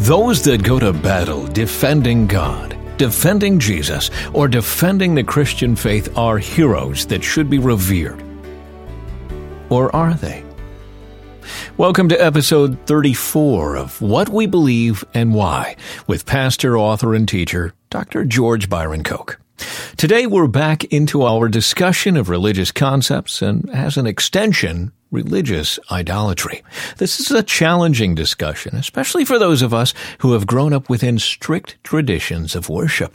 Those that go to battle defending God, defending Jesus, or defending the Christian faith are heroes that should be revered. Or are they? Welcome to episode 34 of What We Believe and Why with pastor, author, and teacher Dr. George Byron Koch. Today we're back into our discussion of religious concepts and as an extension, religious idolatry. This is a challenging discussion, especially for those of us who have grown up within strict traditions of worship.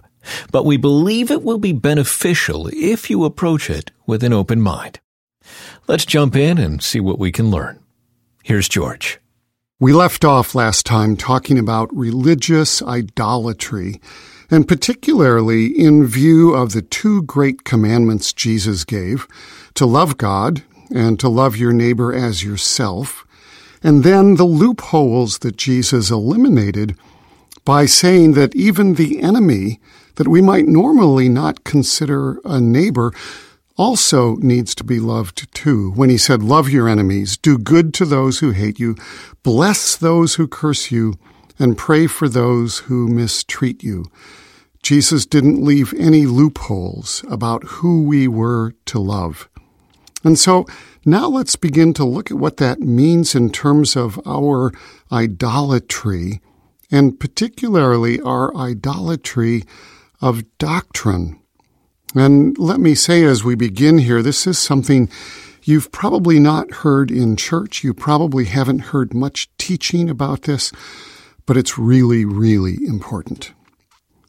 But we believe it will be beneficial if you approach it with an open mind. Let's jump in and see what we can learn. Here's George. We left off last time talking about religious idolatry and particularly in view of the two great commandments Jesus gave to love God and to love your neighbor as yourself, and then the loopholes that Jesus eliminated by saying that even the enemy that we might normally not consider a neighbor also needs to be loved too. When he said, love your enemies, do good to those who hate you, bless those who curse you, and pray for those who mistreat you. Jesus didn't leave any loopholes about who we were to love. And so now let's begin to look at what that means in terms of our idolatry, and particularly our idolatry of doctrine. And let me say as we begin here, this is something you've probably not heard in church. You probably haven't heard much teaching about this, but it's really, really important.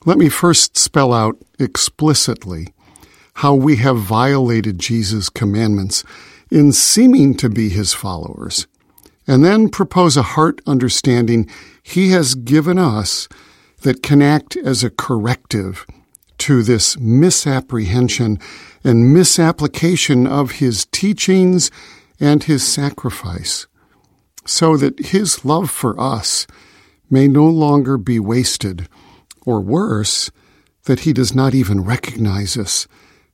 Let me first spell out explicitly how we have violated Jesus' commandments in seeming to be his followers, and then propose a heart understanding he has given us that can act as a corrective to this misapprehension and misapplication of his teachings and his sacrifice, so that his love for us may no longer be wasted, or worse, that he does not even recognize us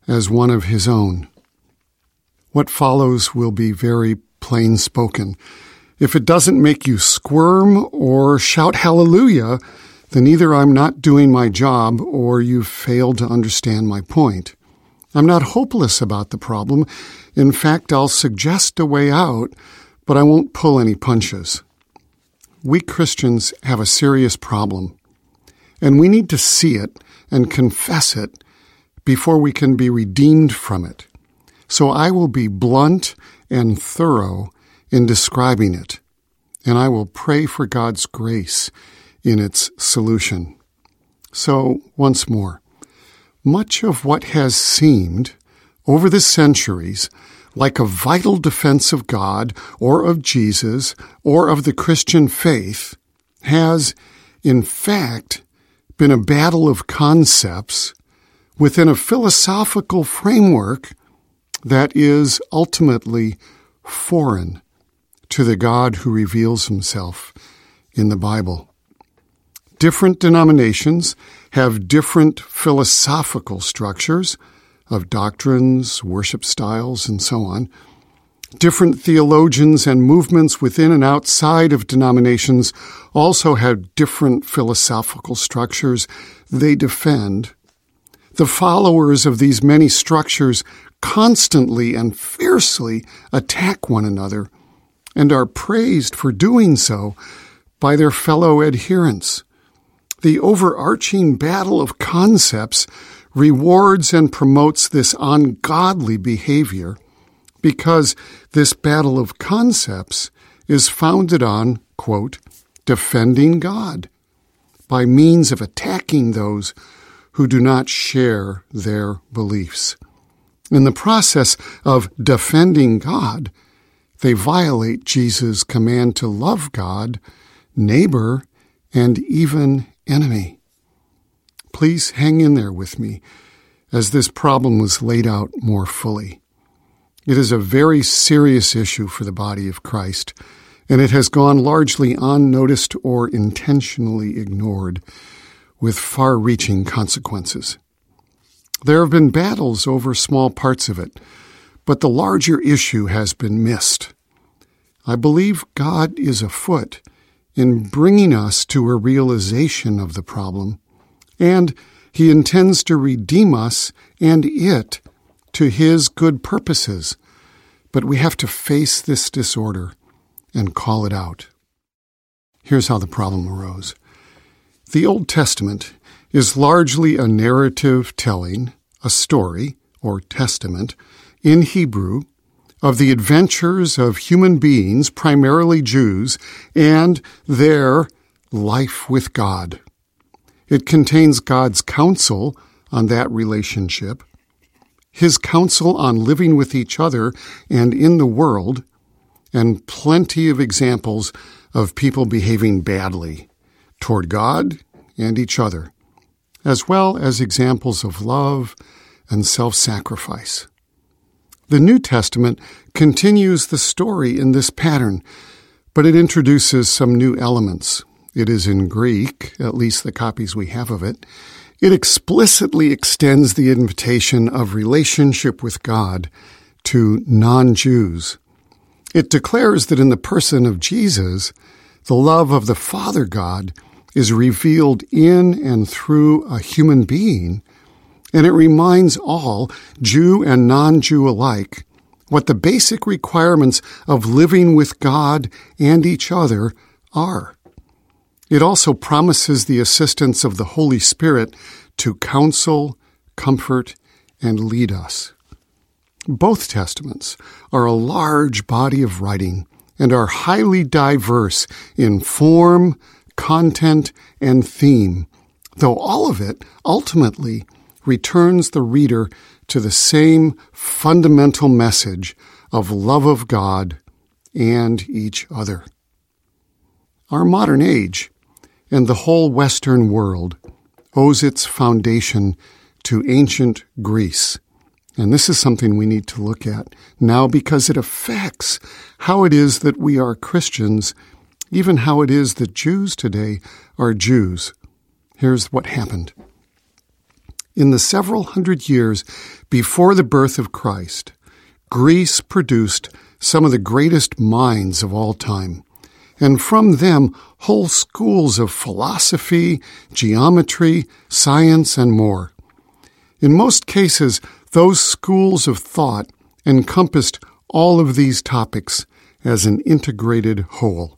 as one of his own. What follows will be very plain spoken. If it doesn't make you squirm or shout hallelujah, then either I'm not doing my job or you've failed to understand my point. I'm not hopeless about the problem. In fact, I'll suggest a way out, but I won't pull any punches. We Christians have a serious problem, and we need to see it and confess it before we can be redeemed from it. So I will be blunt and thorough in describing it, and I will pray for God's grace in its solution. So, once more, much of what has seemed over the centuries like a vital defense of God or of Jesus or of the Christian faith has, in fact, been a battle of concepts within a philosophical framework that is ultimately foreign to the God who reveals himself in the Bible. Different denominations have different philosophical structures of doctrines, worship styles, and so on. Different theologians and movements within and outside of denominations also have different philosophical structures they defend. The followers of these many structures constantly and fiercely attack one another and are praised for doing so by their fellow adherents the overarching battle of concepts rewards and promotes this ungodly behavior because this battle of concepts is founded on, quote, defending God by means of attacking those who do not share their beliefs. In the process of defending God, they violate Jesus' command to love God, neighbor, and even enemy. Please hang in there with me as this problem was laid out more fully. It is a very serious issue for the body of Christ, and it has gone largely unnoticed or intentionally ignored with far reaching consequences. There have been battles over small parts of it, but the larger issue has been missed. I believe God is afoot in bringing us to a realization of the problem, and he intends to redeem us and it to his good purposes. But we have to face this disorder and call it out. Here's how the problem arose. The Old Testament is largely a narrative telling, a story, or testament, in Hebrew of the adventures of human beings, primarily Jews, and their life with God. It contains God's counsel on that relationship, His counsel on living with each other and in the world, and plenty of examples of people behaving badly toward God and each other, as well as examples of love and self sacrifice. The New Testament continues the story in this pattern, but it introduces some new elements. It is in Greek, at least the copies we have of it. It explicitly extends the invitation of relationship with God to non Jews. It declares that in the person of Jesus, the love of the Father God is revealed in and through a human being and it reminds all, Jew and non Jew alike, what the basic requirements of living with God and each other are. It also promises the assistance of the Holy Spirit to counsel, comfort, and lead us. Both Testaments are a large body of writing and are highly diverse in form, content, and theme, though all of it ultimately returns the reader to the same fundamental message of love of God and each other. Our modern age and the whole Western world owes its foundation to ancient Greece. And this is something we need to look at now because it affects how it is that we are Christians, even how it is that Jews today are Jews. Here's what happened in the several hundred years before the birth of Christ, Greece produced some of the greatest minds of all time, and from them whole schools of philosophy, geometry, science, and more. In most cases, those schools of thought encompassed all of these topics as an integrated whole.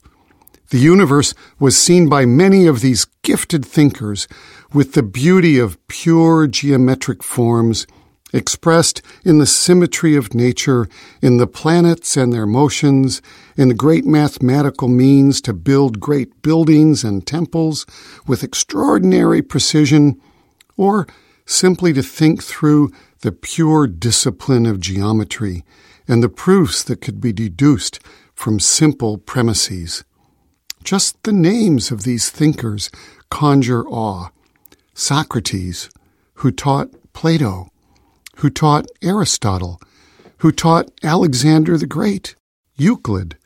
The universe was seen by many of these gifted thinkers with the beauty of pure geometric forms expressed in the symmetry of nature, in the planets and their motions, in the great mathematical means to build great buildings and temples with extraordinary precision, or simply to think through the pure discipline of geometry and the proofs that could be deduced from simple premises. Just the names of these thinkers conjure awe. Socrates, who taught Plato, who taught Aristotle, who taught Alexander the Great, Euclid,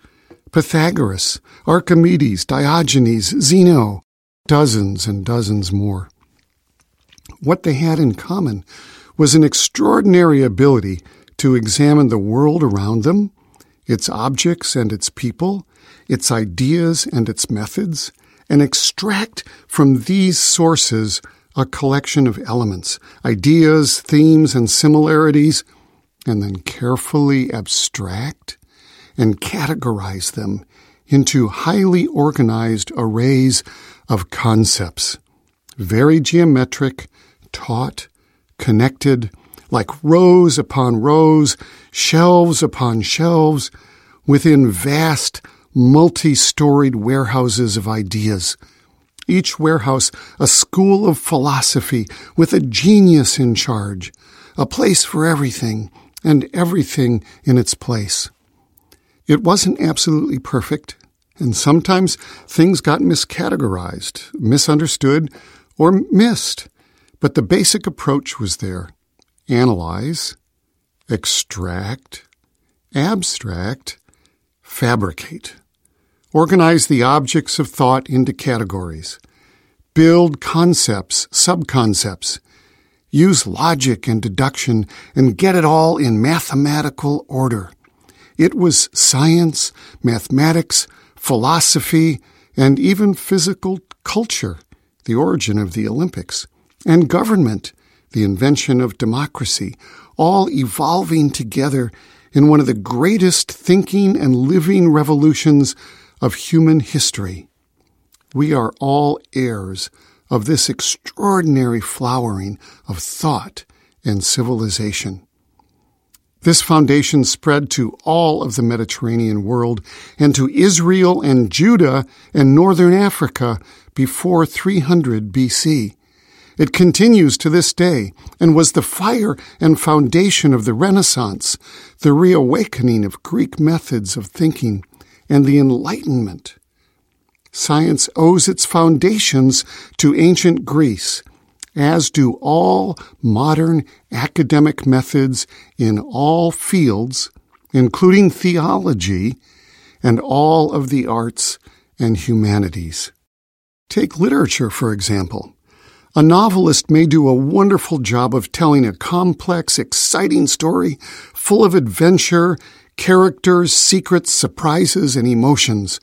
Pythagoras, Archimedes, Diogenes, Zeno, dozens and dozens more. What they had in common was an extraordinary ability to examine the world around them, its objects and its people, its ideas and its methods, and extract from these sources a collection of elements, ideas, themes, and similarities, and then carefully abstract and categorize them into highly organized arrays of concepts, very geometric, taut, connected, like rows upon rows, shelves upon shelves, within vast multi storied warehouses of ideas. Each warehouse a school of philosophy with a genius in charge, a place for everything and everything in its place. It wasn't absolutely perfect, and sometimes things got miscategorized, misunderstood, or missed, but the basic approach was there analyze, extract, abstract, fabricate. Organize the objects of thought into categories. Build concepts, subconcepts. Use logic and deduction and get it all in mathematical order. It was science, mathematics, philosophy, and even physical culture, the origin of the Olympics, and government, the invention of democracy, all evolving together in one of the greatest thinking and living revolutions of human history. We are all heirs of this extraordinary flowering of thought and civilization. This foundation spread to all of the Mediterranean world and to Israel and Judah and northern Africa before 300 BC. It continues to this day and was the fire and foundation of the Renaissance, the reawakening of Greek methods of thinking, and the Enlightenment. Science owes its foundations to ancient Greece, as do all modern academic methods in all fields, including theology and all of the arts and humanities. Take literature, for example. A novelist may do a wonderful job of telling a complex, exciting story full of adventure, characters, secrets, surprises, and emotions.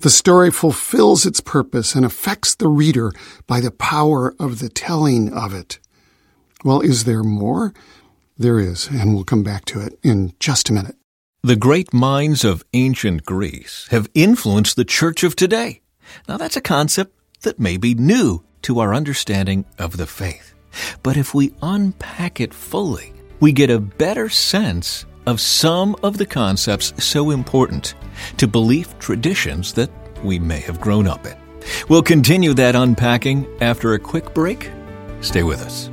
The story fulfills its purpose and affects the reader by the power of the telling of it. Well, is there more? There is, and we'll come back to it in just a minute. The great minds of ancient Greece have influenced the church of today. Now, that's a concept that may be new to our understanding of the faith. But if we unpack it fully, we get a better sense of some of the concepts so important to belief traditions that we may have grown up in. We'll continue that unpacking after a quick break. Stay with us.